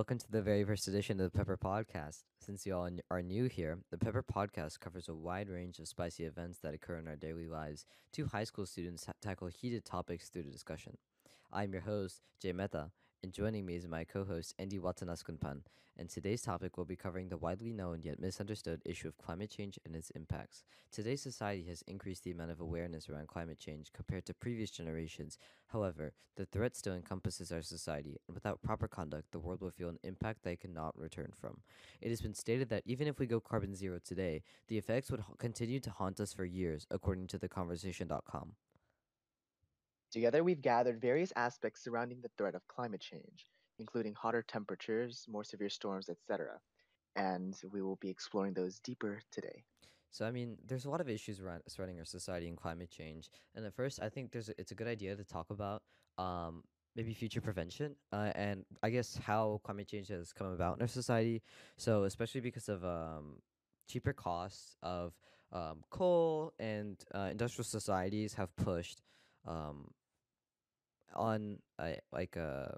welcome to the very first edition of the Pepper Podcast. Since you all are new here, the Pepper Podcast covers a wide range of spicy events that occur in our daily lives. Two high school students ha- tackle heated topics through the discussion. I'm your host, Jai Mehta, and joining me is my co host, Andy Watanaskunpan. And today's topic will be covering the widely known yet misunderstood issue of climate change and its impacts. Today's society has increased the amount of awareness around climate change compared to previous generations. However, the threat still encompasses our society, and without proper conduct, the world will feel an impact they cannot return from. It has been stated that even if we go carbon zero today, the effects would ha- continue to haunt us for years, according to theconversation.com. Together, we've gathered various aspects surrounding the threat of climate change, including hotter temperatures, more severe storms, etc. And we will be exploring those deeper today. So I mean, there's a lot of issues around surrounding our society and climate change. And at first, I think there's a, it's a good idea to talk about um, maybe future prevention uh, and I guess how climate change has come about in our society. So especially because of um, cheaper costs of um, coal and uh, industrial societies have pushed um, on uh, like uh,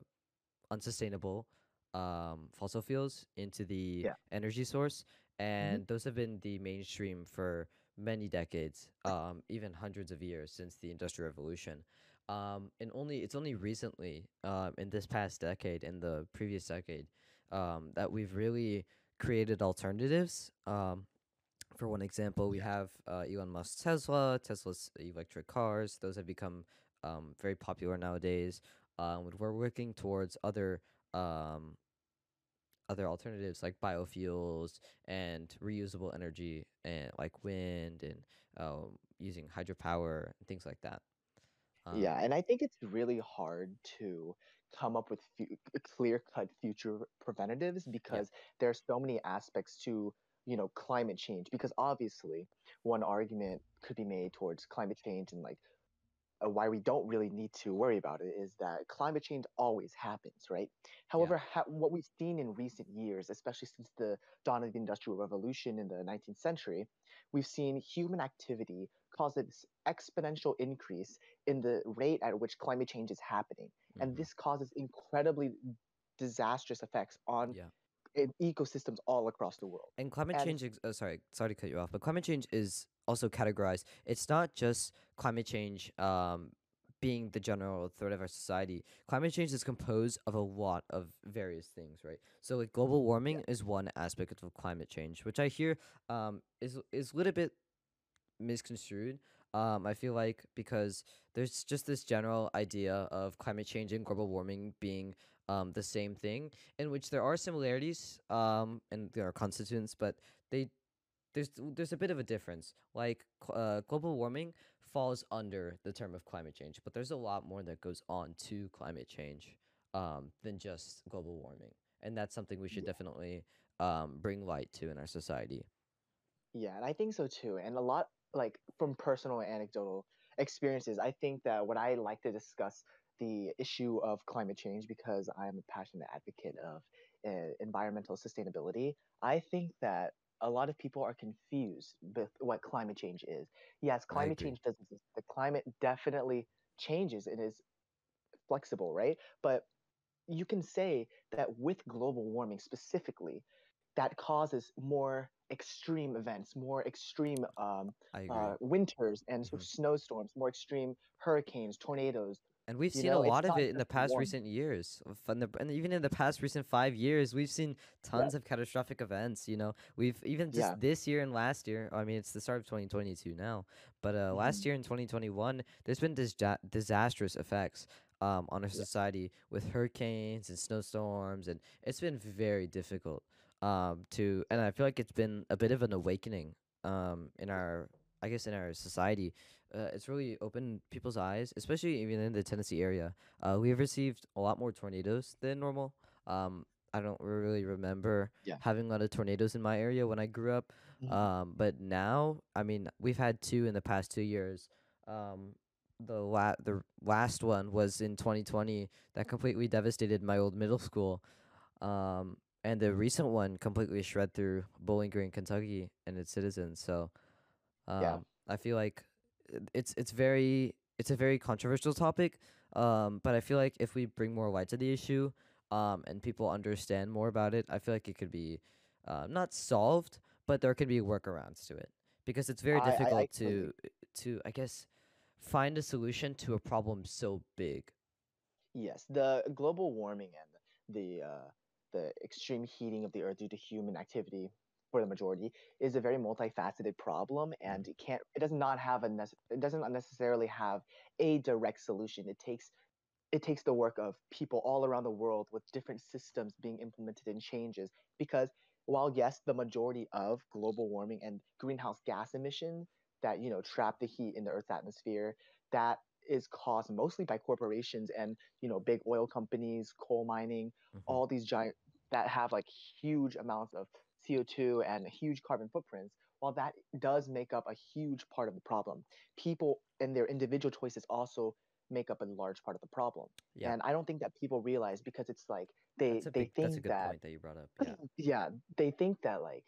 unsustainable um, fossil fuels into the Yeah. energy source, Mhm. and those have been the mainstream for many decades, um, even hundreds of years since the Industrial Revolution. Um, and only it's only recently, um, in this past decade in the previous decade, um, that we've really created alternatives. Um, for one example, we have uh, Elon Musk's Tesla, Tesla's electric cars. Those have become um, very popular nowadays. Um, we're working towards other um, other alternatives like biofuels and reusable energy, and like wind and um, using hydropower and things like that. Um, Yeah, and I think it's really hard to come up with fu- clear-cut future preventatives because there are so many aspects to, you know, climate change. Because obviously, one argument could be made towards climate change and like why we don't really need to worry about it is that climate change always happens, right? However, ha- what we've seen in recent years, especially since the dawn of the Industrial Revolution in the 19th century, we've seen human activity cause this exponential increase in the rate at which climate change is happening. And mhm, this causes incredibly disastrous effects on yeah. ecosystems all across the world. And climate And change, ex- uh, sorry, sorry to cut you off, but climate change is also categorized. It's not just climate change um, being the general threat of our society. Climate change is composed of a lot of various things, right? So, like global warming yeah, is one aspect of climate change, which I hear um, is is a little bit misconstrued. Um, I feel like because there's just this general idea of climate change and global warming being um, the same thing, in which there are similarities um, and there are constituents, but they there's there's a bit of a difference. Like uh, global warming falls under the term of climate change, but there's a lot more that goes on to climate change um, than just global warming, and that's something we should yeah. definitely um, bring light to in our society. Yeah, and I think so too. And a lot, like from personal anecdotal experiences, I think that what I like to discuss the issue of climate change because I'm a passionate advocate of uh, environmental sustainability. I think that a lot of people are confused with what climate change is. Yes, climate change does exist. The climate definitely changes. and is flexible, right? But you can say that with global warming specifically, that causes more extreme events, more extreme um, uh, winters and so hmm snowstorms, more extreme hurricanes, tornadoes. And we've You seen a know, it's lot of it in the past one. recent years. And, the, and even in the past recent five years, we've seen Yeah, tons of catastrophic events. You know, we've even yeah, this year and last year. I mean, it's the start of 2022 now, but uh, last mhm, year in 2021, there's been disa- disastrous effects um, on our yeah, society with hurricanes and snowstorms, and it's been very difficult um, to. And I feel like it's been a bit of an awakening um, in our I guess in our society, uh, it's really opened people's eyes, especially even in the Tennessee area. Uh, we have received a lot more tornadoes than normal. Um, I don't really remember yeah, having a lot of tornadoes in my area when I grew up. mhm, Um, but now, I mean, we've had two in the past two years. Um, the la- the last one was in 2020 that completely devastated my old middle school. Um, and the recent one completely shred through Bowling Green, Kentucky, and its citizens. So. yeah, Um, I feel like it's it's very it's a very controversial topic. Um, but I feel like if we bring more light to the issue, um, and people understand more about it, I feel like it could be uh, not solved, but there could be workarounds to it because it's very I, I, I difficult to to I guess find a solution to a problem so big. Yes, the global warming and the uh, the extreme heating of the earth due to human activity for the majority is a very multifaceted problem and it can't it does not have a nece- it doesn't necessarily have a direct solution. It takes it takes the work of people all around the world with different systems being implemented and changes because while yes the majority of global warming and greenhouse gas emissions that you know trap the heat in the earth's atmosphere that is caused mostly by corporations and you know big oil companies coal mining hmm all these giant that have like huge amounts of co2 and huge carbon footprints while that does make up a huge part of the problem. People and their individual choices also make up a large part of the problem. Yeah, and i don't think that people realize because it's like they they big that's a think good that point that you brought up. Yeah, yeah they think that like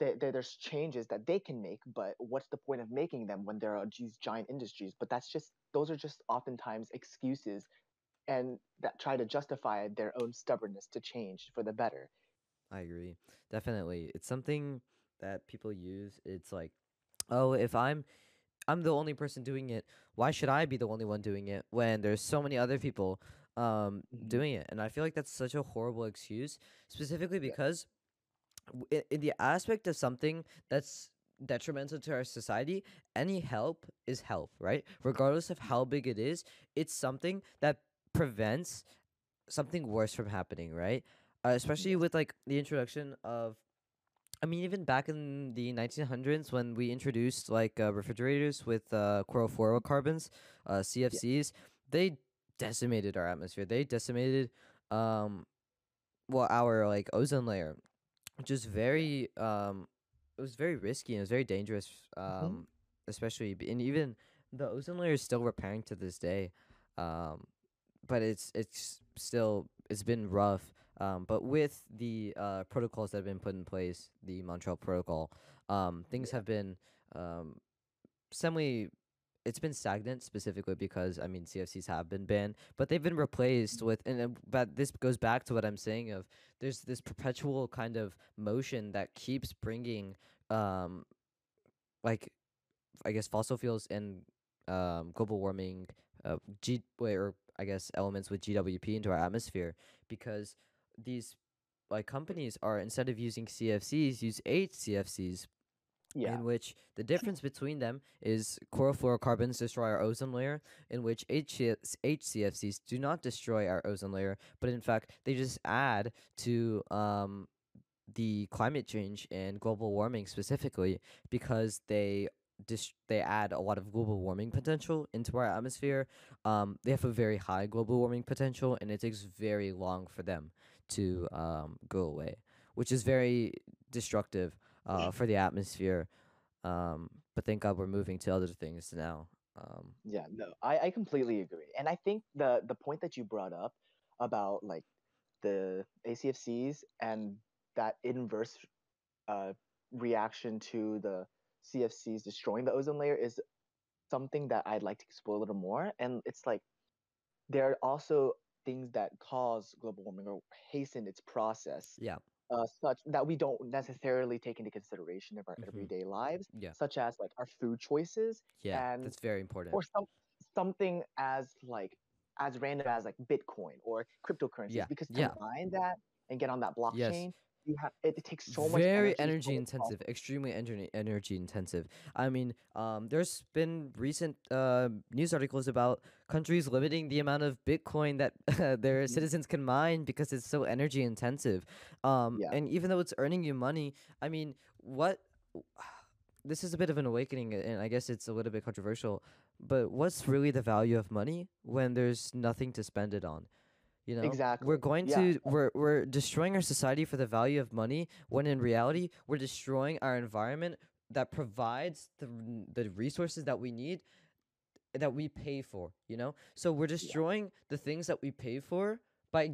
there, there, there's changes that they can make but what's the point of making them when there are these giant industries? But that's just those are just oftentimes excuses and that try to justify their own stubbornness to change for the better I agree. Definitely, it's something that people use. It's like, oh, if I'm I'm the only person doing it. Why should I be the only one doing it when there's so many other people um hmm doing it? And I feel like that's such a horrible excuse, specifically because w- in, in the aspect of something that's detrimental to our society, any help is help, right? Regardless of how big it is, it's something that prevents something worse from happening, right? Uh, especially with like the introduction of I mean, even back in the 1900s, when we introduced like uh, refrigerators with uh, chlorofluorocarbons, uh, yeah CFCs, they decimated our atmosphere. They decimated, um, well, our like ozone layer, which is very, um, it was very risky and it was very dangerous. hmm Um, especially b- and even the ozone layer is still repairing to this day. Um, but it's it's still it's been rough. Um, but with the uh, protocols that have been put in place, the Montreal Protocol, um, things have been um, semi. It's been stagnant specifically because I mean CFCs have been banned, but they've been replaced with and but this goes back to what I'm saying of there's this perpetual kind of motion that keeps bringing um like I guess fossil fuels and um, global warming, uh, G or I guess elements with GWP into our atmosphere because these like companies are instead of using CFCs use HCFCs yeah in which the difference between them is chlorofluorocarbons destroy our ozone layer, in which HCF HCFCs do not destroy our ozone layer, but in fact they just add to um, the climate change and global warming specifically because they dis- they add a lot of global warming potential into our atmosphere. Um, they have a very high global warming potential, and it takes very long for them to um, go away, which is very destructive uh, for the atmosphere. Um, but thank God we're moving to other things now. Um, Yeah, no, I, I completely agree. And I think the the point that you brought up about like the HCFCs and that inverse uh, reaction to the CFCs destroying the ozone layer is something that I'd like to explore a little more. And it's like there are also things that cause global warming or hasten its process, yeah. uh, such that we don't necessarily take into consideration of our hmm everyday lives, Yeah. such as like our food choices Yeah. and That's very important. or some something as like as random as like Bitcoin or cryptocurrencies Yeah. because to Yeah. that and get on that Yes. You have it, it takes so much very energy energy intensive extremely energy energy intensive. I mean um there's been recent uh news articles about countries limiting the amount of bitcoin that their Mhm. citizens can mine because it's so energy intensive. Um yeah. and even though it's earning you money i mean what this is a bit of an awakening and i guess it's a little bit controversial but what's really the value of money when there's nothing to spend it on you know, we're going yeah to we're we're destroying our society for the value of money when in reality we're destroying our environment that provides the the resources that we need that we pay for, you know? So we're yeah destroying the things that we pay for by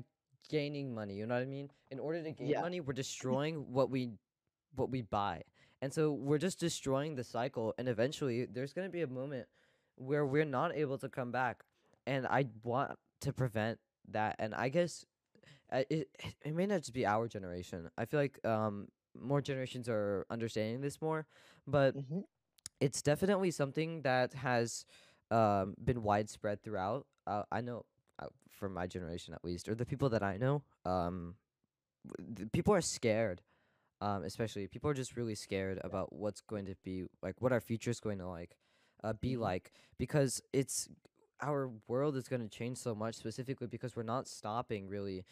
gaining money, you know what I mean? In order to gain yeah money, we're destroying what we what we buy. And so we're just destroying the cycle and eventually there's going to be a moment where we're not able to come back. And I want to prevent that and I guess I, it it may not just be our generation. I feel like um more generations are understanding this more, but hmm it's definitely something that has um been widespread throughout. Uh, I know uh, from my generation at least, or the people that I know, um, the people are scared. Um, especially people are just really scared about what's going to be like, what our future is going to like, uh, be hmm like, because it's our world is going to change so much, specifically because we're not stopping really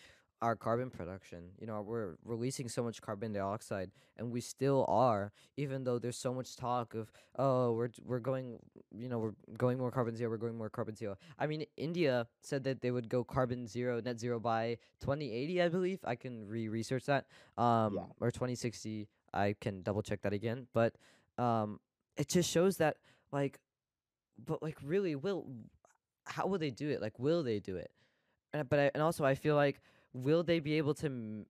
our carbon production. You know, we're releasing so much carbon dioxide, and we still are, even though there's so much talk of, oh, we're we're going, you know, we're going more carbon zero, we're going more carbon zero. I mean, India said that they would go carbon zero, net zero by 2080, I believe. I can re-research that, Yeah. um, or 2060. I can double check that again, but um, it just shows that like, but like, really, will how will they do it? Like, will they do it? And but I, and also I feel like will they be able to m-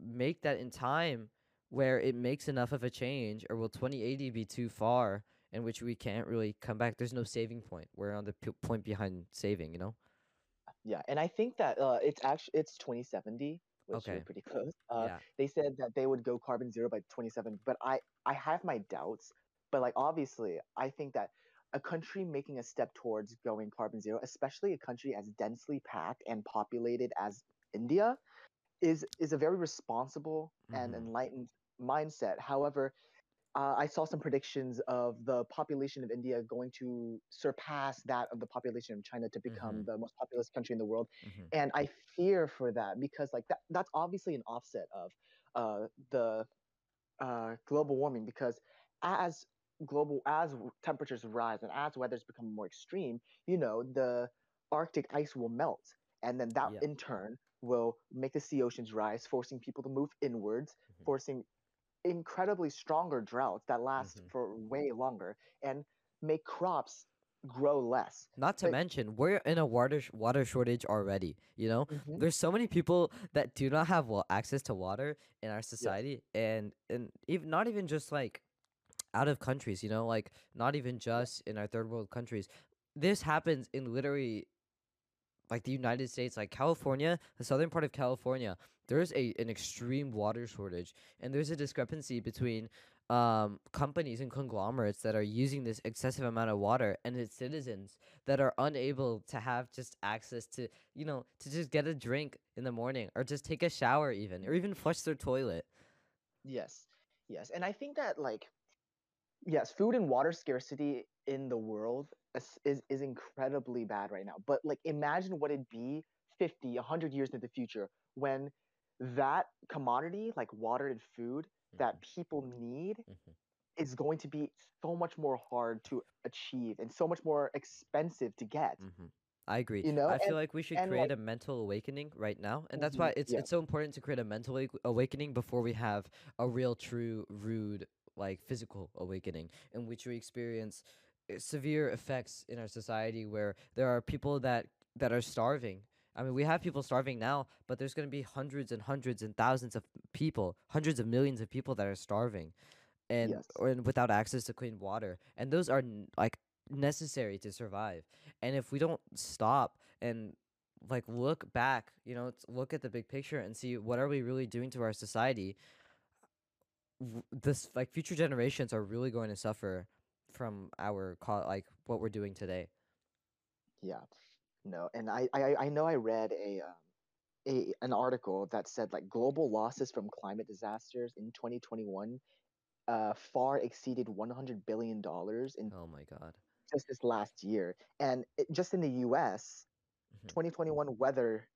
make that in time where it makes enough of a change, or will 2080 be too far in which we can't really come back? There's no saving point. We're on the p- point behind saving. You know? Yeah, and I think that uh, it's actually it's 2070, which Okay. pretty close. Uh, Yeah. they said that they would go carbon zero by 27, but I I have my doubts. But like obviously, I think that a country making a step towards going carbon zero, especially a country as densely packed and populated as India, is is a very responsible and Mm-hmm. enlightened mindset. However, uh, I saw some predictions of the population of India going to surpass that of the population of China to Mm-hmm. become the most populous country in the world, Mm-hmm. and I fear for that because like that that's obviously an offset of uh, the uh, global warming because as global as temperatures rise and as weathers become more extreme, you know the Arctic ice will melt, and then that Yeah. in turn will make the sea oceans rise, forcing people to move inwards, Mm-hmm. forcing incredibly stronger droughts that last Mm-hmm. for way longer and make crops grow less. Not to But mention, we're in a water sh- water shortage already. You know, Mhm. there's so many people that do not have well access to water in our society, and and even not even just like out of countries. You know, like not even just in our third world countries. This happens in literally like the United States, like California, the southern part of California, there's a an extreme water shortage, and there's a discrepancy between um companies and conglomerates that are using this excessive amount of water and its citizens that are unable to have just access to you know to just get a drink in the morning or just take a shower even or even flush their toilet yes, yes. And I think that like yes, food and water scarcity in the world is, is is incredibly bad right now. But like imagine what it'd be 50, 100 years in the future when that commodity like water and food that hmm people need hmm is going to be so much more hard to achieve and so much more expensive to get, hmm I agree. you know? I feel And like we should create like a mental awakening right now, and that's mhm, why it's yeah, it's so important to create a mental awakening before we have a real, true, rude, like physical awakening, in which we experience uh, severe effects in our society where there are people that that are starving. I mean, we have people starving now, but there's going to be hundreds and hundreds and thousands of people, hundreds of millions of people that are starving and yes, or and without access to clean water and those are n- like necessary to survive and if we don't stop and like look back you know look at the big picture and see what are we really doing to our society this like future generations are really going to suffer from our co- like what we're doing today yeah, no. And I I I know I read a um, a an article that said like global losses from climate disasters in 2021 uh far exceeded 100 billion dollars in oh my god just this last year. And it, just in the US, hmm 2021 weather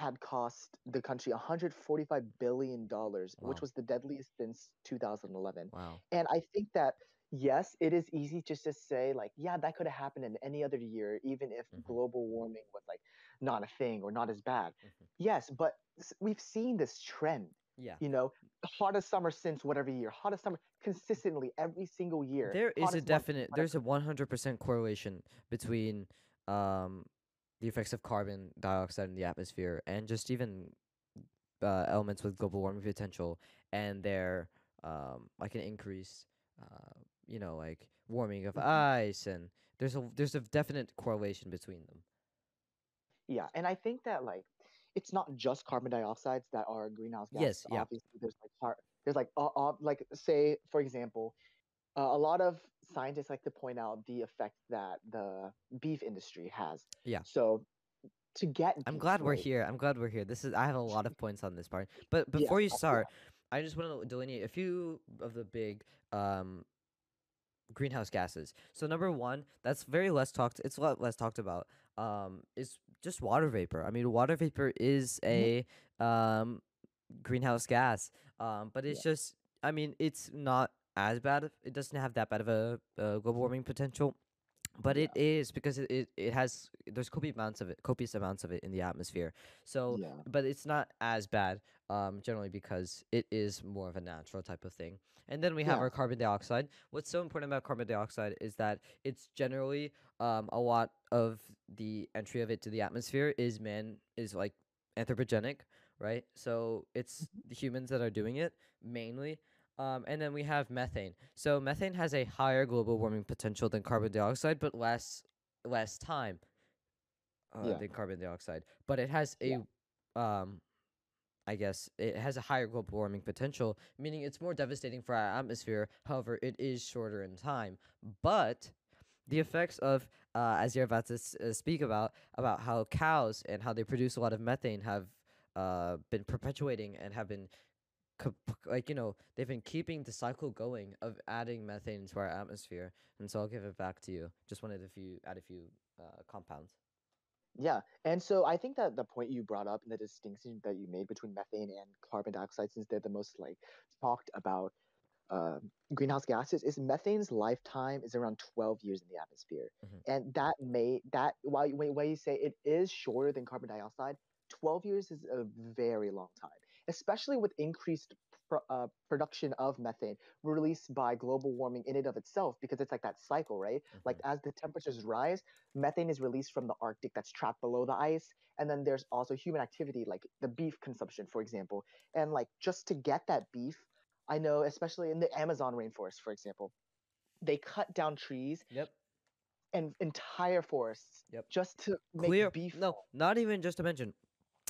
had cost the country 145 billion dollars, which was the deadliest since 2011. wow And I think that yes, it is easy just to say like, yeah, that could have happened in any other year, even if hmm global warming was like not a thing or not as bad. hmm Yes, but we've seen this trend. yeah You know, hottest summer since whatever year, hottest summer consistently every single year, there is a hottest month, definite there's a 100% correlation between um the effects of carbon dioxide in the atmosphere and just even uh, elements with global warming potential and their um like an increase uh you know like warming of Mhm. ice and there's a there's a definite correlation between them Yeah, and I think that like it's not just carbon dioxides that are greenhouse gases. Yes, yeah. Obviously, there's like car, there's like uh, uh, like say for example, uh, a lot of scientists like to point out the effect that the beef industry has. Yeah. So to get I'm glad we're right, here. I'm glad we're here. This is I have a lot of points on this part. But Yeah, before you uh, yeah. start, I just want to delineate a few of the big um greenhouse gases. So number one, that's very less talked. It's a lot less talked about. Um, is just water vapor. I mean, water vapor is a um greenhouse gas. Um, but it's just. I mean, it's not as bad. It doesn't have that bad of a, uh global warming potential. But it is because it, it, it has there's copious amounts of it copious amounts of it in the atmosphere. So Yeah. but it's not as bad um, generally because it is more of a natural type of thing. And then we have Yeah. our carbon dioxide. What's so important about carbon dioxide is that it's generally um, a lot of the entry of it to the atmosphere is man is like anthropogenic, right? So it's the humans that are doing it mainly. Um, and then we have methane. So methane has a higher global warming potential than carbon dioxide, but less less time uh, Yeah. than carbon dioxide. But it has a Yeah. um I guess it has a higher global warming potential, meaning it's more devastating for our atmosphere. However, it is shorter in time. But the effects of, uh, as you're about to s- uh, speak about, about how cows and how they produce a lot of methane have uh, been perpetuating and have been, like, you know, they've been keeping the cycle going of adding methane into our atmosphere. And so I'll give it back to you. Just wanted a few, add a few uh, compounds. Yeah, and so I think that the point you brought up and the distinction that you made between methane and carbon dioxide, since they're the most like talked about uh, greenhouse gases, is methane's lifetime is around 12 years in the atmosphere, Mhm. and that may that while when you say it is shorter than carbon dioxide, 12 years is a very long time, especially with increased pro- uh, production of methane released by global warming in and of itself, because it's like that cycle, right? Like as the temperatures rise methane is released from the Arctic that's trapped below the ice. And then there's also human activity, like the beef consumption, for example. And like just to get that beef, I know, especially in the Amazon rainforest, for example, they cut down trees Yep. and entire forests Yep. just to make clear beef. no not even just to mention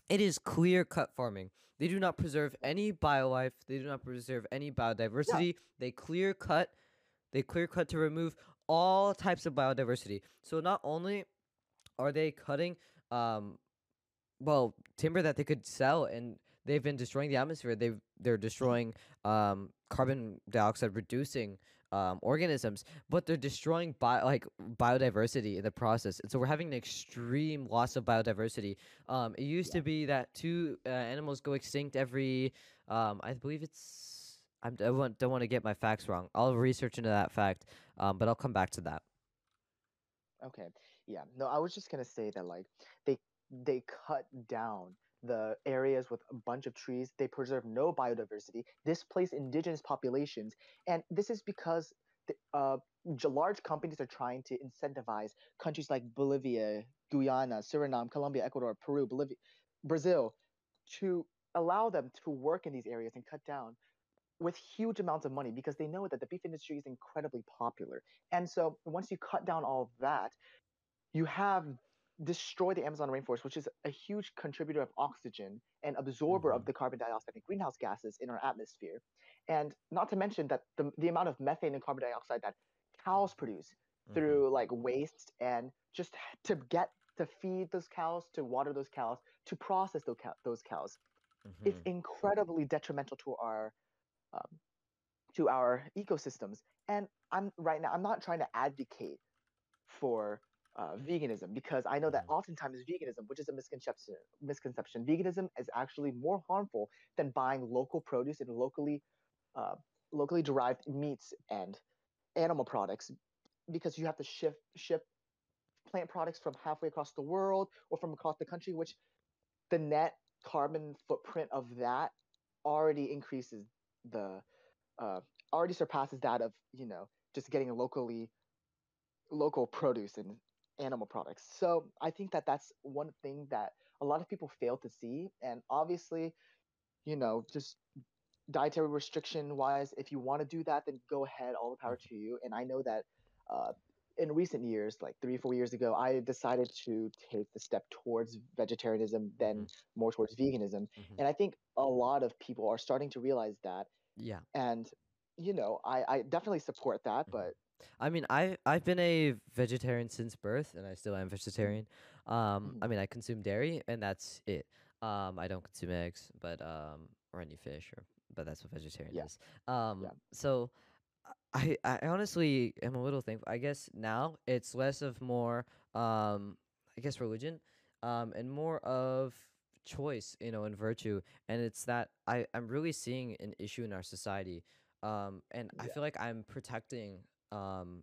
it is clear cut farming. They do not preserve any biolife they do not preserve any biodiversity. They clear cut they clear cut to remove all types of biodiversity. So not only are they cutting um well timber that they could sell and they've been destroying the atmosphere they've they're destroying um carbon dioxide reducing um, organisms, but they're destroying bio, like biodiversity in the process, and so we're having an extreme loss of biodiversity. Um, it used to be that two uh, animals go extinct every, um, I believe it's. I'm, I want, don't want to get my facts wrong. I'll research into that fact, um, but I'll come back to that. Okay. Yeah. No, I was just gonna say that like they they cut down the areas with a bunch of trees. They preserve no biodiversity, displace indigenous populations, and this is because the, uh, large companies are trying to incentivize countries like Bolivia, Guyana, Suriname, Colombia, Ecuador, Peru, Bolivia, Brazil to allow them to work in these areas and cut down with huge amounts of money because they know that the beef industry is incredibly popular. And so once you cut down all of that, you have destroyed the Amazon rainforest, which is a huge contributor of oxygen and absorber of Mhm. the carbon dioxide and greenhouse gases in our atmosphere. And not to mention that the, the amount of methane and carbon dioxide that cows produce Mhm. through like waste and just to get to feed those cows, to water those cows, to process those, cow- those cows it's Mhm. incredibly detrimental to our um, to our ecosystems and i'm right now i'm not trying to advocate for uh, veganism because i know that Mhm. oftentimes veganism which is a misconception misconception veganism is actually more harmful than buying local produce and locally uh, locally derived meats and animal products because you have to ship ship plant products from halfway across the world or from across the country which the net carbon footprint of that already increases the uh, already surpasses that of you know just getting locally local produce and animal products so i think that that's one thing that a lot of people fail to see and obviously you know just dietary restriction wise if you want to do that then go ahead all the power to you and i know that uh, in recent years, like three, four years ago, I decided to take the step towards vegetarianism, then Mhm. more towards veganism. Mhm. And I think a lot of people are starting to realize that. Yeah. And, you know, I, I definitely support that, Mhm. but I mean, I I've been a vegetarian since birth, and I still am vegetarian. Um, Mhm. I mean, I consume dairy, and that's it. Um, I don't consume eggs, but um, or any fish, or but that's what vegetarian yeah, is. Um, yeah. so I I honestly am a little thankful. I guess now it's less of more um, I guess religion, um, and more of choice, you know, and virtue. And it's that I I'm really seeing an issue in our society, um, and I Yeah. feel like I'm protecting um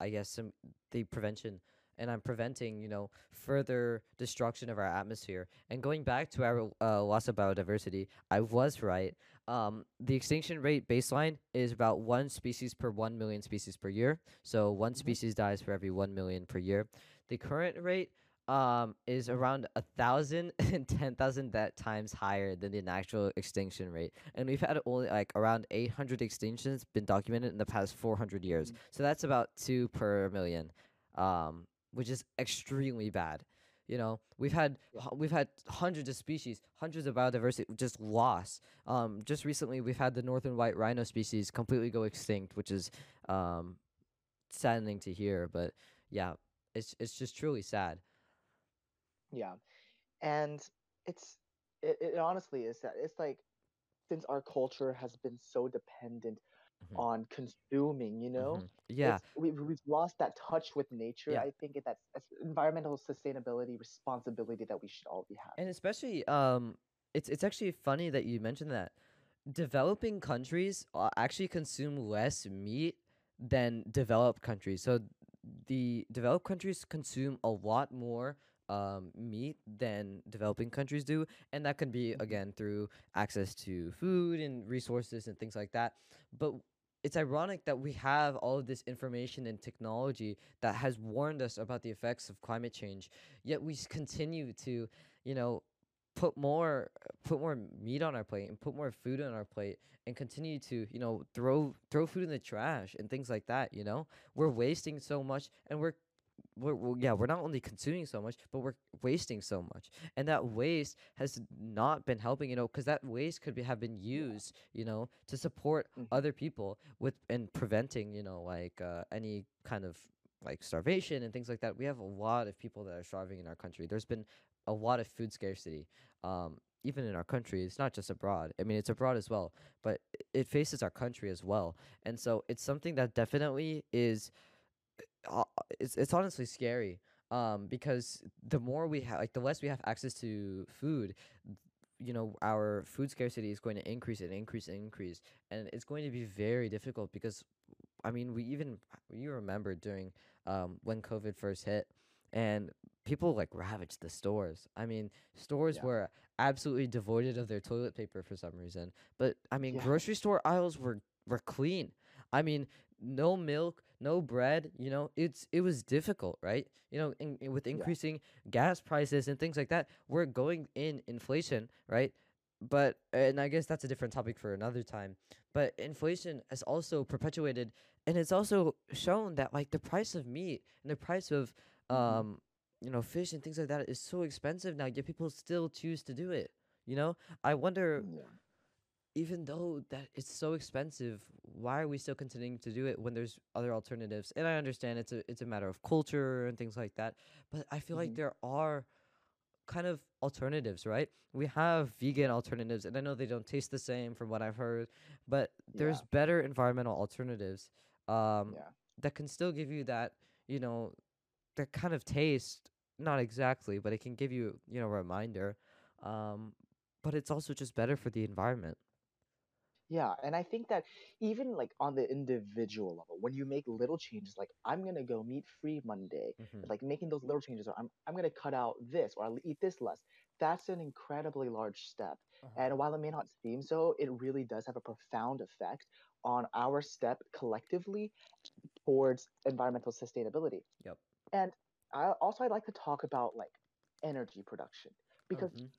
I guess some the prevention and I'm preventing, you know, further destruction of our atmosphere. And going back to our uh, loss of biodiversity, I was right. Um, the extinction rate baseline is about one species per one million species per year. So one hmm species dies for every one million per year. The current rate um is around a thousand and ten thousand that times higher than the natural extinction rate. And we've had only like around 800 extinctions been documented in the past 400 years. So that's about two per million um which is extremely bad you know? We've had we've had hundreds of species hundreds of biodiversity just lost. Um just recently we've had the northern white rhino species completely go extinct which is um saddening to hear but yeah it's it's just truly sad Yeah. And it's, it, it honestly is that it's like, since our culture has been so dependent Mhm. on consuming, you know, Mhm. yeah we've, we've lost that touch with nature. yeah I think that's, that's environmental sustainability responsibility that we should all be having. and especially um it's it's actually funny that you mentioned that developing countries uh, actually consume less meat than developed countries. So the developed countries consume a lot more um, meat than developing countries do, and that can be Mhm. again through access to food and resources and things like that. But it's ironic that we have all of this information and technology that has warned us about the effects of climate change, yet we continue to, you know, put more put more meat on our plate and put more food on our plate and continue to you know throw throw food in the trash and things like that you know we're wasting so much and we're we're, we yeah we're not only consuming so much but we're wasting so much and that waste has not been helping you know because that waste could be, have been used you know to support Mhm. other people with and preventing you know like uh, any kind of like starvation and things like that we have a lot of people that are starving in our country there's been a lot of food scarcity um, even in our country. It's not just abroad. I mean, it's abroad as well, but it faces our country as well. And so it's something that definitely is. Uh, it's it's honestly scary. Um, because the more we have, like, the less we have access to food, you know, our food scarcity is going to increase and increase and increase, and it's going to be very difficult because, I mean, we even you remember during um when COVID first hit, and people like ravaged the stores. I mean, stores Yeah. were absolutely devoid of their toilet paper for some reason. But I mean, Yeah. grocery store aisles were were clean. I mean, no milk, no bread. You know, it's it was difficult, right? You know, in, in- with Yeah. increasing gas prices and things like that, we're going in inflation, right? But and I guess that's a different topic for another time. But inflation has also perpetuated, and it's also shown that like the price of meat and the price of Mhm. um you know fish and things like that is so expensive now. Yet people still choose to do it. You know, I wonder Yeah. Even though that it's so expensive, why are we still continuing to do it when there's other alternatives? And I understand it's a it's a matter of culture and things like that, but I feel like Mhm. there are kind of alternatives, right? We have vegan alternatives, and I know they don't taste the same from what I've heard, but there's Yeah. better environmental alternatives um, Yeah. that can still give you that, you know, that kind of taste. Not exactly, but it can give you, you know, a reminder. Um, but it's also just better for the environment. Yeah, and I think that even like on the individual level, when you make little changes, like I'm gonna go meat free Monday, hmm like making those little changes, or I'm I'm gonna cut out this, or I'll eat this less. That's an incredibly large step. Uh-huh. And while it may not seem so, it really does have a profound effect on our step collectively towards environmental sustainability. Yep. And I also I'd like to talk about like energy production because Mhm.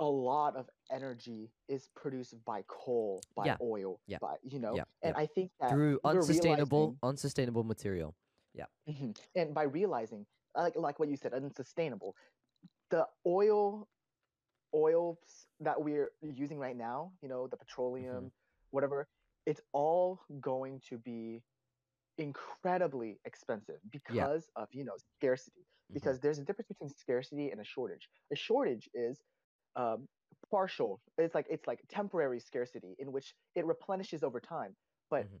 A lot of energy is produced by coal, by Yeah. oil, Yeah. by you know, Yeah. and Yeah. I think that Through unsustainable, unsustainable material. Mhm. And by realizing, like like what you said, unsustainable, the oil oils that we're using right now, you know, the petroleum, whatever, it's all going to be incredibly expensive Yeah. because of, you know, scarcity. mhm, Because there's a difference between scarcity and a shortage. A shortage is um, partial. It's like it's like temporary scarcity in which it replenishes over time. But mhm.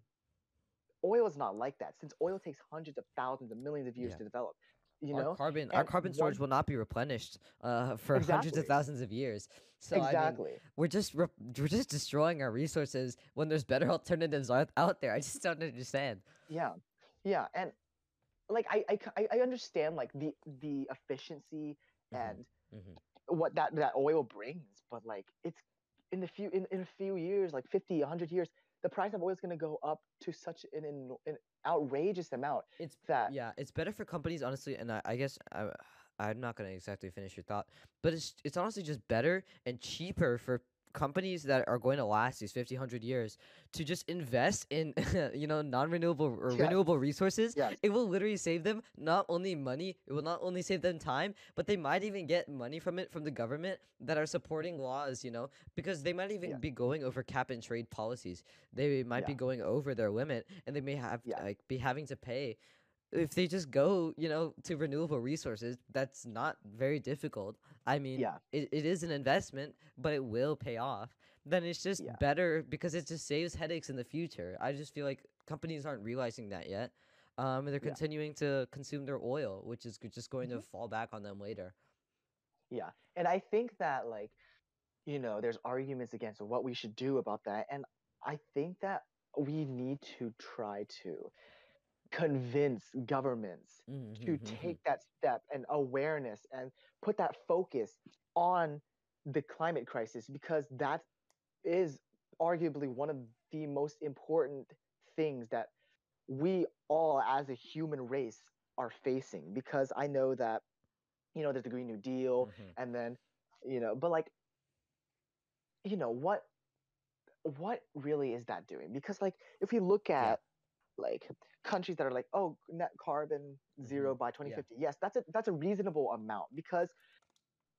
oil is not like that since oil takes hundreds of thousands of millions of years Yeah. to develop you Our know carbon, our carbon storage one will not be replenished uh, for hundreds of thousands of years. So I mean, exactly we're just re- we're just destroying our resources when there's better alternatives out, out there. I just don't understand. yeah yeah and like I I, I understand like the the efficiency hmm and hmm what that that oil brings but like it's in the few in, in a few years like 50 100 years the price of oil is going to go up to such an, an, an outrageous amount It's that yeah, it's better for companies honestly, and I, I guess I, I'm not gonna exactly finish your thought, but it's it's honestly just better and cheaper for companies that are going to last these 50 100 years to just invest in you know non-renewable or yes. renewable resources yes. it will literally save them not only money it will not only save them time but they might even get money from it from the government that are supporting laws you know because they might even yeah. be going over cap and trade policies. They might be going over their limit and they may have yeah. like be having to pay if they just go, you know, to renewable resources, that's not very difficult. I mean, yeah it, it is an investment, but it will pay off. Then it's just yeah better because it just saves headaches in the future. I just feel like companies aren't realizing that yet. Um, and they're yeah continuing to consume their oil, which is just going to hmm fall back on them later. yeah and i think that like you know, there's arguments against what we should do about that. And I think that we need to try to convince governments to Mm-hmm. take that step and awareness and put that focus on the climate crisis because that is arguably one of the most important things that we all as a human race are facing because I know that you know there's the green new deal Mm-hmm. and then you know but like you know what what really is that doing because like if we look at like countries that are like oh net carbon Mm-hmm. zero by Yeah. 2050 yes that's a that's a reasonable amount because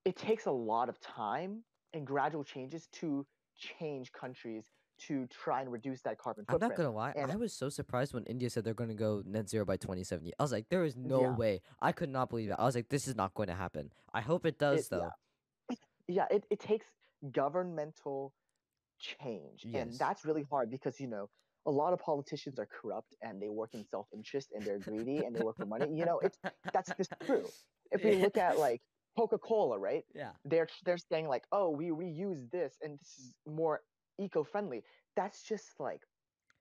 it takes a lot of time and gradual changes to change countries to try and reduce that carbon footprint. I'm not gonna lie, and I was so surprised when India said they're gonna go net zero by 2070. I was like, there is no yeah way. I could not believe it. I was like, this is not going to happen. I hope it does it though. yeah it, it takes governmental change and that's really hard because you know a lot of politicians are corrupt and they work in self-interest and they're greedy and they work for money you know it's that's just true. If we look at like coca-cola right? Yeah. they're they're saying like oh we reuse this and this is more eco-friendly. That's just like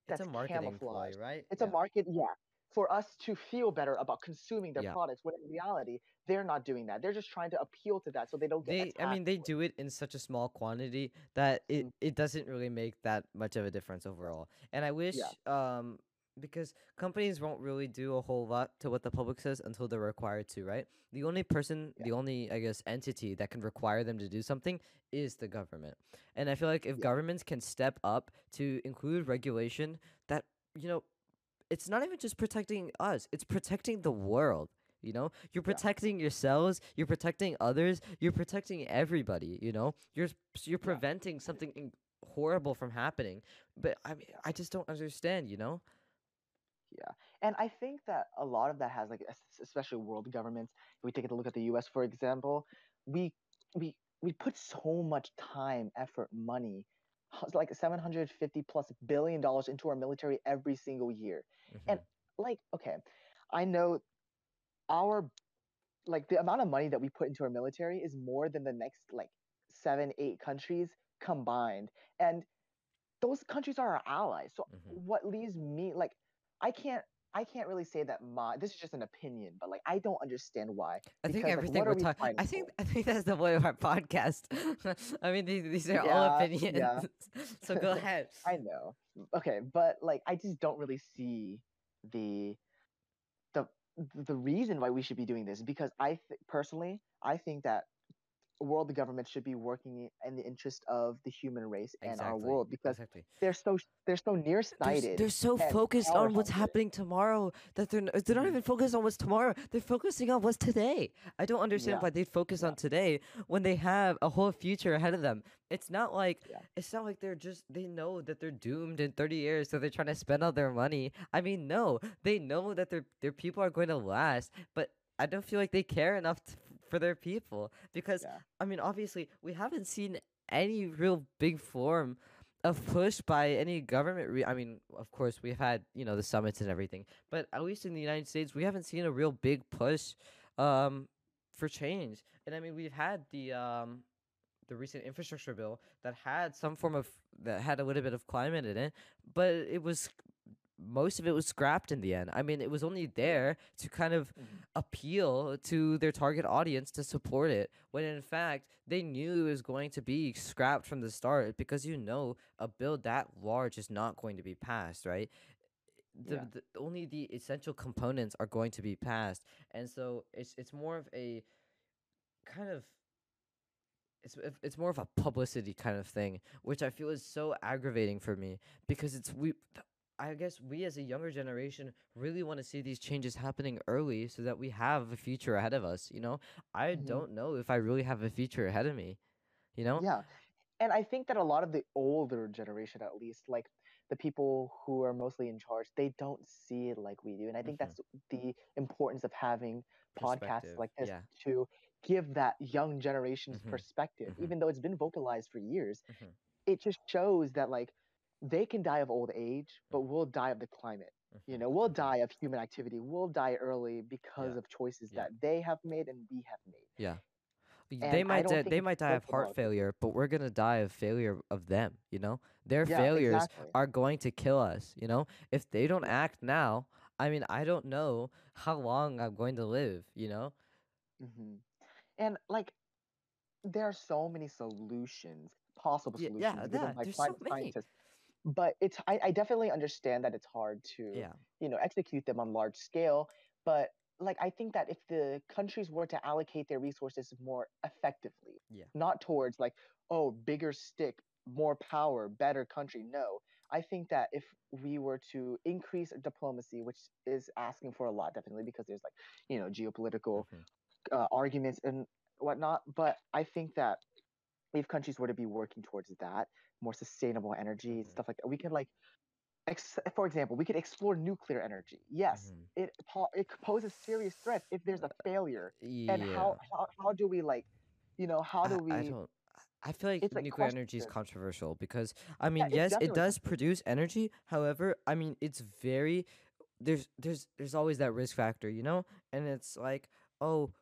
It's a that's marketing ploy, camouflage. right? it's a market yeah for us to feel better about consuming their Yeah. products when in reality they're not doing that they're just trying to appeal to that so they don't get They I mean they do it in such a small quantity that it Mm, it doesn't really make that much of a difference overall. And I wish yeah um because companies won't really do a whole lot to what the public says until they're required to, right? The only person, yeah the only I guess entity that can require them to do something is the government. And I feel like if governments can step up to include regulation that, you know, it's not even just protecting us, it's protecting the world. You know, you're yeah protecting yourselves, you're protecting others, you're protecting everybody, you know? You're you're yeah preventing something in- horrible from happening. But I mean, I just don't understand, you know? Yeah, and I think that a lot of that has like, especially world governments. If we take a look at the U.S. for example, we we we put so much time, effort, money, like 750 plus billion dollars into our military every single year. And Mhm. like, okay, I know our like the amount of money that we put into our military is more than the next like seven, eight countries combined. And those countries are our allies. So Mhm. what leaves me like I can't I can't really say that my this is just an opinion, but like I don't understand why. I think Because like everything what we're we talking I think for? I think that's the point of our podcast. I mean these, these are all opinions. yeah. so go ahead. I know. Okay, but like I just don't really see the the the reason why we should be doing this because I th- personally I think that world the government should be working in the interest of the human race and our world because Exactly. they're so they're so They're, nearsighted they're so focused on what's happening tomorrow that they're they're not Mhm. even focused on what's tomorrow. They're focusing on what's today. I don't understand Yeah, why they focus yeah, on today when they have a whole future ahead of them. It's not like yeah, it's not like they're just they know that they're doomed in 30 years so they're trying to spend all their money. I mean, no. They know that their their people are going to last, but I don't feel like they care enough t- for their people because yeah. I mean, obviously, we haven't seen any real big form of push by any government. Re- I mean, of course, we've had you know the summits and everything, but at least in the United States, we haven't seen a real big push um, for change. And I mean, we've had the um, the recent infrastructure bill that had some form of that had a little bit of climate in it, but it was most of it was scrapped in the end. I mean, it was only there to kind of Mhm. appeal to their target audience to support it, when in fact they knew it was going to be scrapped from the start because you know a bill that large is not going to be passed, right? The, Yeah. the only the essential components are going to be passed, and so it's it's more of a kind of it's it's more of a publicity kind of thing, which I feel is so aggravating for me because it's we. I guess we as a younger generation really want to see these changes happening early so that we have a future ahead of us. You know, I Mhm. don't know if I really have a future ahead of me. You know? Yeah. And I think that a lot of the older generation, at least, like the people who are mostly in charge, they don't see it like we do. And I think Mhm. that's the importance of having podcasts like this Yeah. to give that young generation's Mhm. perspective, Mhm. even though it's been vocalized for years. Mhm. It just shows that like they can die of old age, but we'll die of the climate. You Mhm. know, we'll die of human activity. We'll die early because Yeah. of choices Yeah. that they have made and we have made. Yeah. And They might di- they might die of heart about. failure, but we're gonna die of failure of them. You know, their Yeah, failures exactly. are going to kill us. You know, if they don't act now, I mean, I don't know how long I'm going to live. You know. hmm And like, there are so many solutions, possible solutions, yeah, yeah. by There's so many. scientists. But it's I, I definitely understand that it's hard to, Yeah. you know, execute them on large scale. But like, I think that if the countries were to allocate their resources more effectively, Yeah. not towards like, oh, bigger stick, more power, better country. No, I think that if we were to increase diplomacy, which is asking for a lot, definitely because there's like, you know, geopolitical Mhm. uh, arguments and whatnot. But I think that if countries were to be working towards that, more sustainable energy, Mhm. stuff like that, we could like, ex- for example, we could explore nuclear energy. Yes, Mhm. it it poses serious threats if there's a failure. yeah. And how, how how do we like, you know, how do I, we? I don't. I feel like like nuclear energy is controversial because I mean, it's yes, it does produce energy. However, I mean, it's very there's there's there's always that risk factor, you know, and it's like, oh,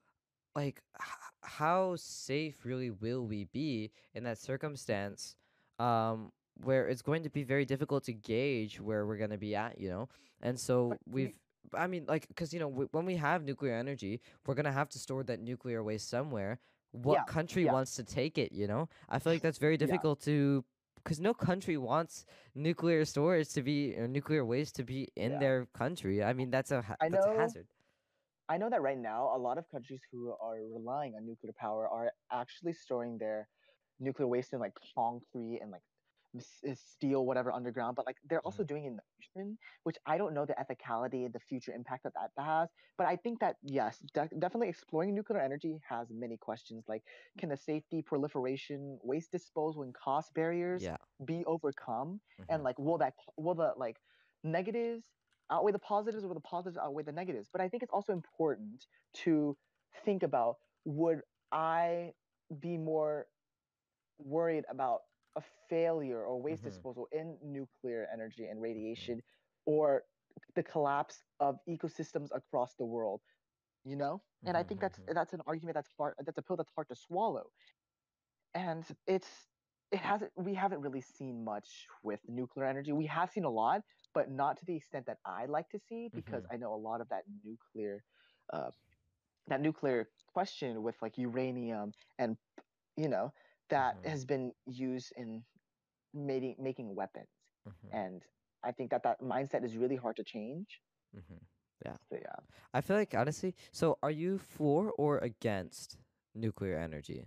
like h- how safe really will we be in that circumstance, um, where it's going to be very difficult to gauge where we're gonna be at, you know, and so But we- we've. I mean, like, because you know, w- when we have nuclear energy, we're gonna have to store that nuclear waste somewhere. What Yeah, country yeah. wants to take it? You know, I feel like that's very Yeah. difficult to, because no country wants nuclear storage to be or nuclear waste to be in Yeah. their country. I mean, that's a ha- I that's a know hazard. I know that right now, a lot of countries who are relying on nuclear power are actually storing their nuclear waste in like concrete and like steel, whatever, underground. But like they're also doing it in the ocean, which I don't know the ethicality, and the future impact that that has. But I think that yes, de- definitely exploring nuclear energy has many questions. Like, can the safety, proliferation, waste disposal, and cost barriers Yeah. be overcome? And mhm. like, will that will the like negatives outweigh the positives or the positives outweigh the negatives. But i think it's also important to think about would i be more worried about a failure or waste Mhm. disposal in nuclear energy and radiation or the collapse of ecosystems across the world you know? And i Mhm, think that's mhm. that's an argument that's hard that's a pill that's hard to swallow. And it's it hasn't we haven't really seen much with nuclear energy. We have seen a lot but not to the extent that i like to see because Mhm. i know a lot of that nuclear uh, that nuclear question with like uranium and you know that Mhm. has been used in making making weapons Mhm, and i think that that mindset is really hard to change mhm. so yeah I feel like honestly. So, are you for or against nuclear energy?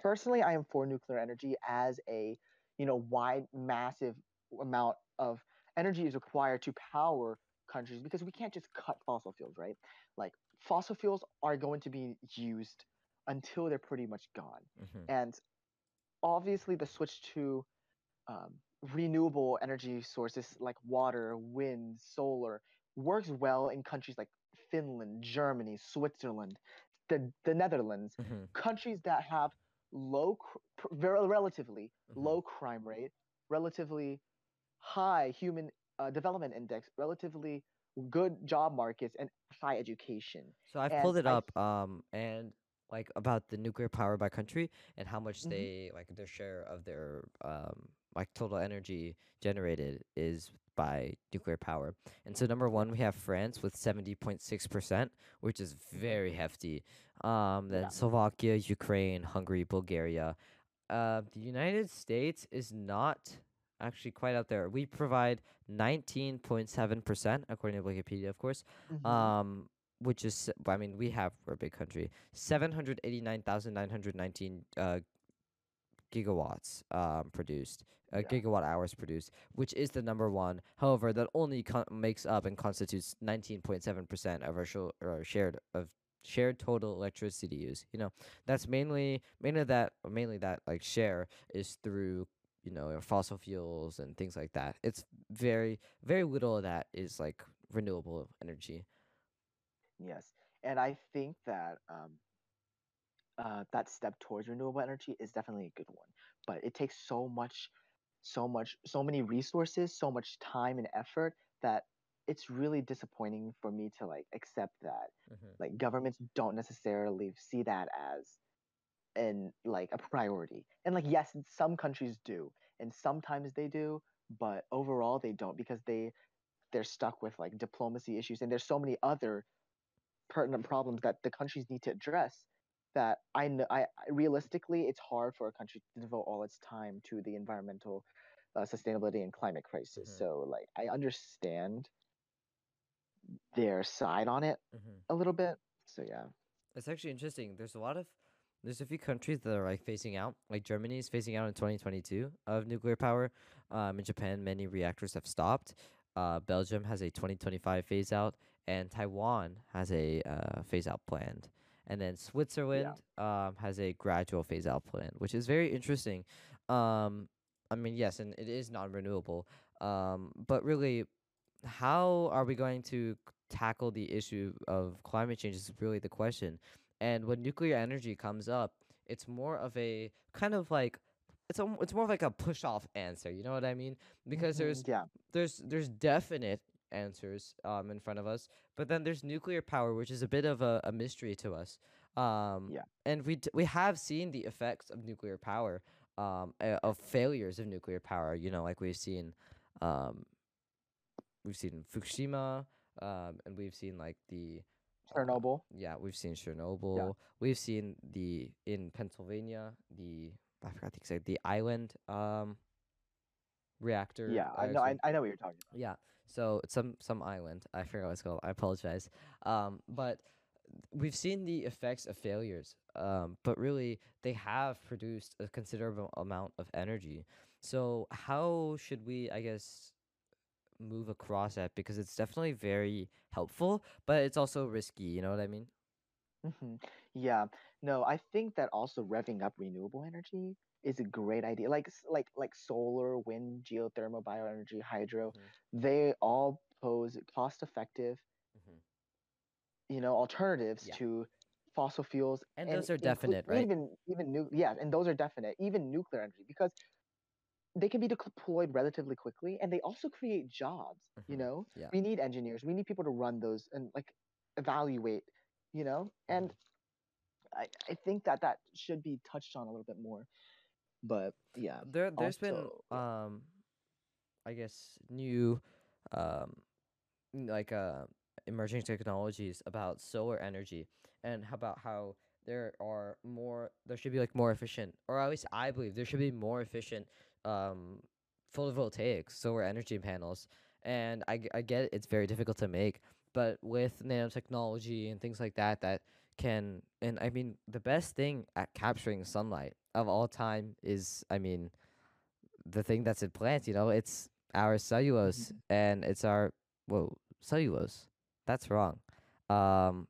personally, I am for nuclear energy as a you know wide, massive amount of energy is required to power countries because we can't just cut fossil fuels, right? Like fossil fuels are going to be used until they're pretty much gone, hmm and obviously the switch to um, renewable energy sources like water, wind, solar works well in countries like Finland, Germany, Switzerland, the, the Netherlands, hmm countries that have low, cr- very relatively hmm low crime rate, relatively high human uh, development index, relatively good job markets, and high education. So I've And pulled it I, up, um, and like about the nuclear power by country and how much Mhm. they like their share of their um like total energy generated is by nuclear power. And so number one, we have France with seventy point six percent, which is very hefty. Um, then yeah, Slovakia, Ukraine, Hungary, Bulgaria. Uh, the United States is not actually quite out there. We provide nineteen point seven percent according to Wikipedia, of course hmm um, which is I mean we have we're a big country. Seven hundred eighty nine thousand nine hundred nineteen uh gigawatts um produced, uh, yeah, gigawatt hours produced, which is the number one. However, that only con- makes up and constitutes nineteen point seven percent of our, sho- our shared of shared total electricity use. You know, that's mainly mainly that mainly that like share is through you know fossil fuels and things like that. It's very very little of that is like renewable energy. yes. And I think that um, uh, that step towards renewable energy is definitely a good one. But it takes so much, so much, so many resources, so much time and effort that it's really disappointing for me to like accept that hmm like governments don't necessarily see that as an like a priority. And like yes, some countries do, and sometimes they do, but overall they don't because they they're stuck with like diplomacy issues and there's so many other pertinent problems that the countries need to address that I know I realistically it's hard for a country to devote all its time to the environmental uh, sustainability and climate crisis. hmm So like I understand their side on it mm-hmm. a little bit. So yeah. It's actually interesting. There's a lot of there's a few countries that are like phasing out. Like Germany is phasing out in 2022 of nuclear power. Um, in Japan, many reactors have stopped. Uh, Belgium has a 2025 phase out, and Taiwan has a uh, phase out planned. And then Yeah. Switzerland um, has a gradual phase out plan, which is very interesting. Um, I mean, yes, and it is non-renewable. Um, but really, how are we going to tackle the issue of climate change is really the question. And when nuclear energy comes up, it's more of a kind of like it's a, it's more of like a push off answer. You know what I mean? Because hmm there's Yeah. there's there's definite answers um in front of us, but then there's nuclear power, which is a bit of a, a mystery to us. Um, Yeah. and we d- we have seen the effects of nuclear power, um, uh, of failures of nuclear power. You know, like we've seen, um, we've seen Fukushima, um, and we've seen like the, Chernobyl. yeah, we've seen Yeah. Chernobyl. We've seen the in Pennsylvania the I forgot the exact the island um reactor. Yeah. I know. I, I know what you're talking about. yeah, so it's some some island. I forgot what it's called. I apologize. Um, but we've seen the effects of failures. Um, but really they have produced a considerable amount of energy. So how should we, I guess, move across that because it's definitely very helpful, but it's also risky. You know what I mean? hmm Yeah. No, I think that also revving up renewable energy is a great idea. Like like like solar, wind, geothermal, bioenergy, hydro, hmm they all pose cost-effective, hmm you know, alternatives Yeah, to fossil fuels and and those are definite, right? even even nu yeah, and those are definite, even nuclear energy because they can be deployed relatively quickly and they also create jobs, you hmm know? Yeah. We need engineers, we need people to run those and like evaluate, you know? And hmm I, I think that that should be touched on a little bit more. But yeah, There, there's been um, I guess new, um, like uh emerging technologies about solar energy and how about how there are more there should be like more efficient or at least I believe there should be more efficient um photovoltaic solar energy panels and I, g- I get it's very difficult to make but with nanotechnology and things like that that can and I mean the best thing at capturing sunlight of all time is, I mean, the thing that's in plants. You know, it's our cellulose and it's our whoa cellulose. That's wrong. Um,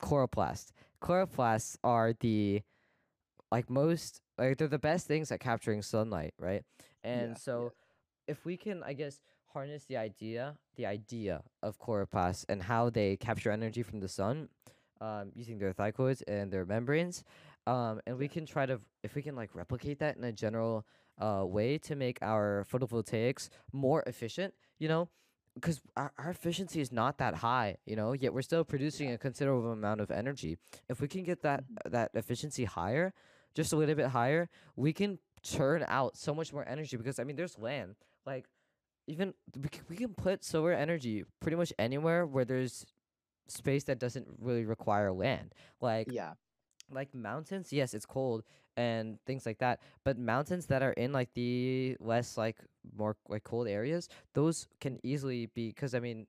chloroplast. Chloroplasts are the like most like they're the best things at capturing sunlight, right? And Yeah, so if we can, I guess, harness the idea, the idea of chloroplasts and how they capture energy from the sun, um, using their thylakoids and their membranes, um, and we can try to, if we can like replicate that in a general uh way to make our photovoltaics more efficient, you know, because our, our efficiency is not that high, you know, yet we're still producing a considerable amount of energy. If we can get that that efficiency higher, just a little bit higher, we can churn out so much more energy because I mean there's land. Like even we can, we can put solar energy pretty much anywhere where there's space that doesn't really require land. Like yeah, like mountains, yes, it's cold and things like that. But mountains that are in like the less like more like cold areas, those can easily be because I mean,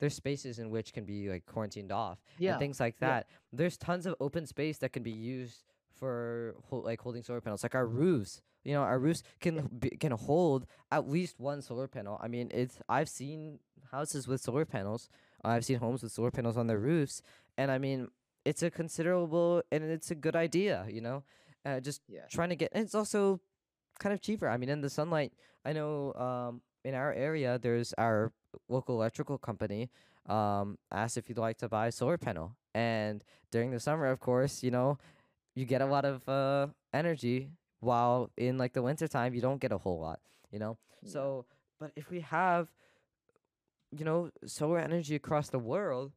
there's spaces in which can be like quarantined off yeah, and things like yeah. that. There's tons of open space that can be used for hol- like holding solar panels, like our roofs. You know, our roofs can be, can hold at least one solar panel. I mean, it's I've seen houses with solar panels. I've seen homes with solar panels on their roofs, and I mean, it's a considerable and it's a good idea. You know, uh, just yeah, trying to get. It's also kind of cheaper. I mean, in the sunlight, I know um, in our area, there's our local electrical company um, asked if you'd like to buy a solar panel. And during the summer, of course, you know, you get a lot of uh, energy, while in like the wintertime, you don't get a whole lot, you know? yeah. So, but if we have, you know, solar energy across the world,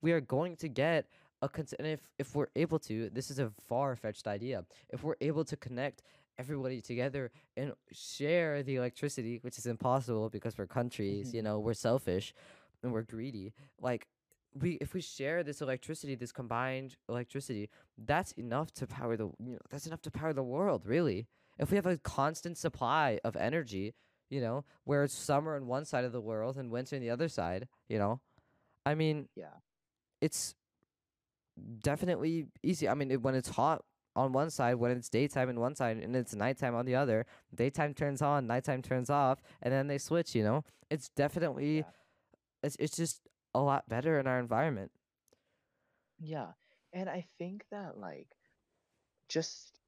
we are going to get a cons- and if if we're able to, this is a far fetched idea. If we're able to connect everybody together and share the electricity, which is impossible because we're countries, you know, we're selfish and we're greedy. Like we if we share this electricity, this combined electricity, that's enough to power the you know, that's enough to power the world, really. If we have a constant supply of energy, you know, where it's summer on one side of the world and winter on the other side, you know, I mean, yeah, it's definitely easy. I mean, it, when it's hot on one side, when it's daytime on one side, and it's nighttime on the other, daytime turns on, nighttime turns off, and then they switch. You know, it's definitely Yeah. it's it's just a lot better in our environment. yeah. And I think that like just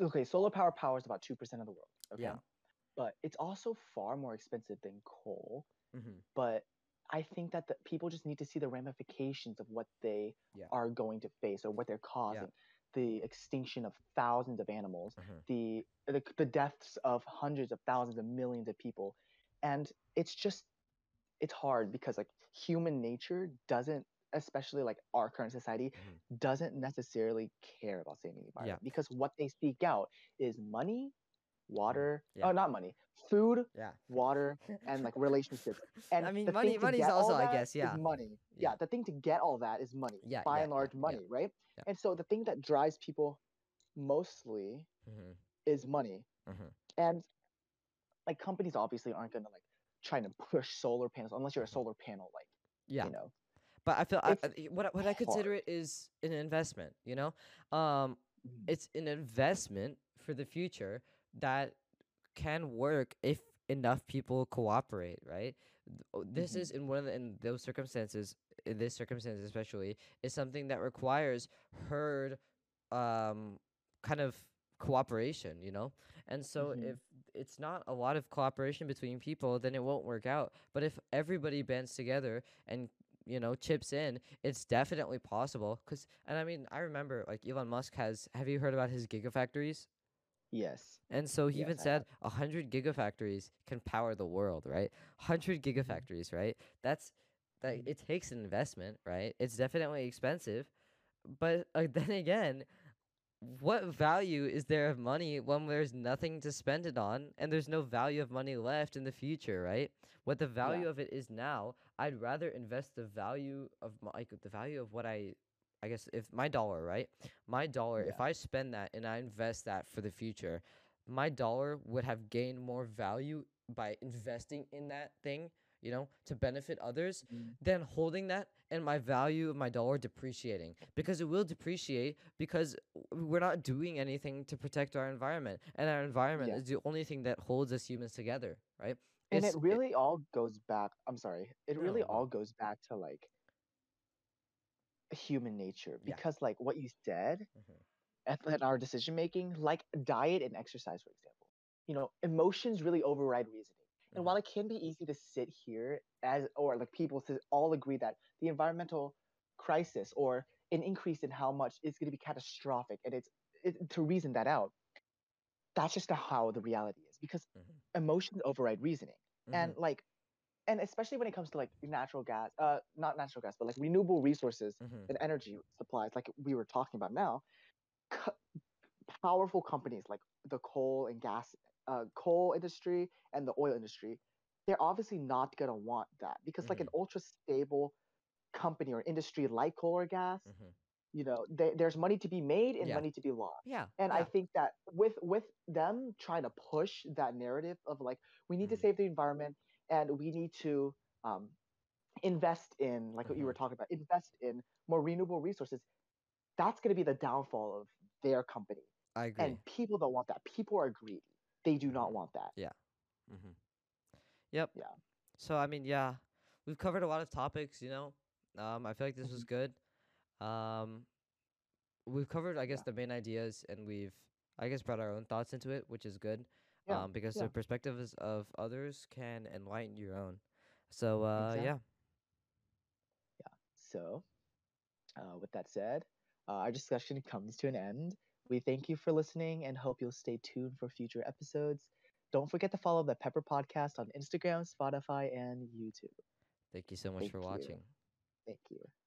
okay, solar power powers about two percent of the world. Okay. Yeah. But it's also far more expensive than coal. Mm-hmm. But I think that the people just need to see the ramifications of what they Yeah. are going to face or what they're causing. The extinction of thousands of animals, Mhm. the, the the deaths of hundreds of thousands of millions of people, and it's just it's hard because like human nature doesn't especially like our current society Mhm. doesn't necessarily care about saving the environment Yeah. because what they seek out is money water Yeah. oh not money food Yeah. water and like relationships and I mean, money- to money's also, I guess, yeah. money Yeah. yeah. the thing to get all that is money Yeah, by and large money right yeah. and so the thing that drives people mostly Mm-hmm. is money mm-hmm. and like companies obviously aren't gonna like try to push solar panels unless you're a Mhm. solar panel like Yeah. you know But I feel I, I- what I- what I consider hard. it is an investment. You know, um, Mhm. it's an investment for the future that can work if enough people cooperate, right? Th- o- This Mhm. is in one of the, in those circumstances, in this circumstance especially, is something that requires herd, um, kind of cooperation, you know. And so Mhm. if it's not a lot of cooperation between people, then it won't work out. But if everybody bands together and you know chips in, it's definitely possible. Cause and I mean I remember like Elon Musk has. Have you heard about his gigafactories? yes And so he Yes, even said a hundred gigafactories can power the world, right? Hundred gigafactories, right? That's that Mhm. it takes an investment, right? It's definitely expensive, but uh, then again, what value is there of money when there's nothing to spend it on and there's no value of money left in the future, right? What the value of it is now, I'd rather invest the value of my, like the value of what I I guess if my dollar, right? My dollar, if I spend that and I invest that for the future, my dollar would have gained more value by investing in that thing, you know, to benefit others, Mhm. than holding that and my value of my dollar depreciating because it will depreciate because we're not doing anything to protect our environment and our environment Yeah. is the only thing that holds us humans together, right? and It's it really all goes back i'm sorry it really No, all goes back to like human nature Yeah. because like what you said Mhm. and our decision making like diet and exercise for example you know emotions really override reasoning and while it can be easy to sit here as or like people to all agree that the environmental crisis or an increase in how much is going to be catastrophic and it's it, to reason that out that's just how the reality is because Mhm. emotions override reasoning and like and especially when it comes to like natural gas uh not natural gas but like renewable resources Mhm. and energy supplies like we were talking about now co- powerful companies like the coal and gas uh, coal industry and the oil industry they're obviously not going to want that because like an ultra stable company or industry like coal or gas Mhm. you know they, there's money to be made and Yeah. money to be lost yeah, and i think that with with them trying to push that narrative of like we need to Mhm. save the environment and we need to um, invest in like what you were Mhm. talking about invest in more renewable resources that's going to be the downfall of their company I agree. and people don't want that people are greedy they do not want that Yeah. Mm-hmm. Yep. Yeah. So I mean, yeah, we've covered a lot of topics. You know, um, I feel like this was good. Um, we've covered, I guess, Yeah. the main ideas, and we've, I guess, brought our own thoughts into it, which is good. Yeah, Um, because yeah. the perspectives of others can enlighten your own. So uh, Exactly. yeah. So, uh, with that said, uh, our discussion comes to an end. We thank you for listening and hope you'll stay tuned for future episodes. Don't forget to follow the Pepper Podcast on Instagram, Spotify, and YouTube. Thank you so much Thank for you. watching. Thank you.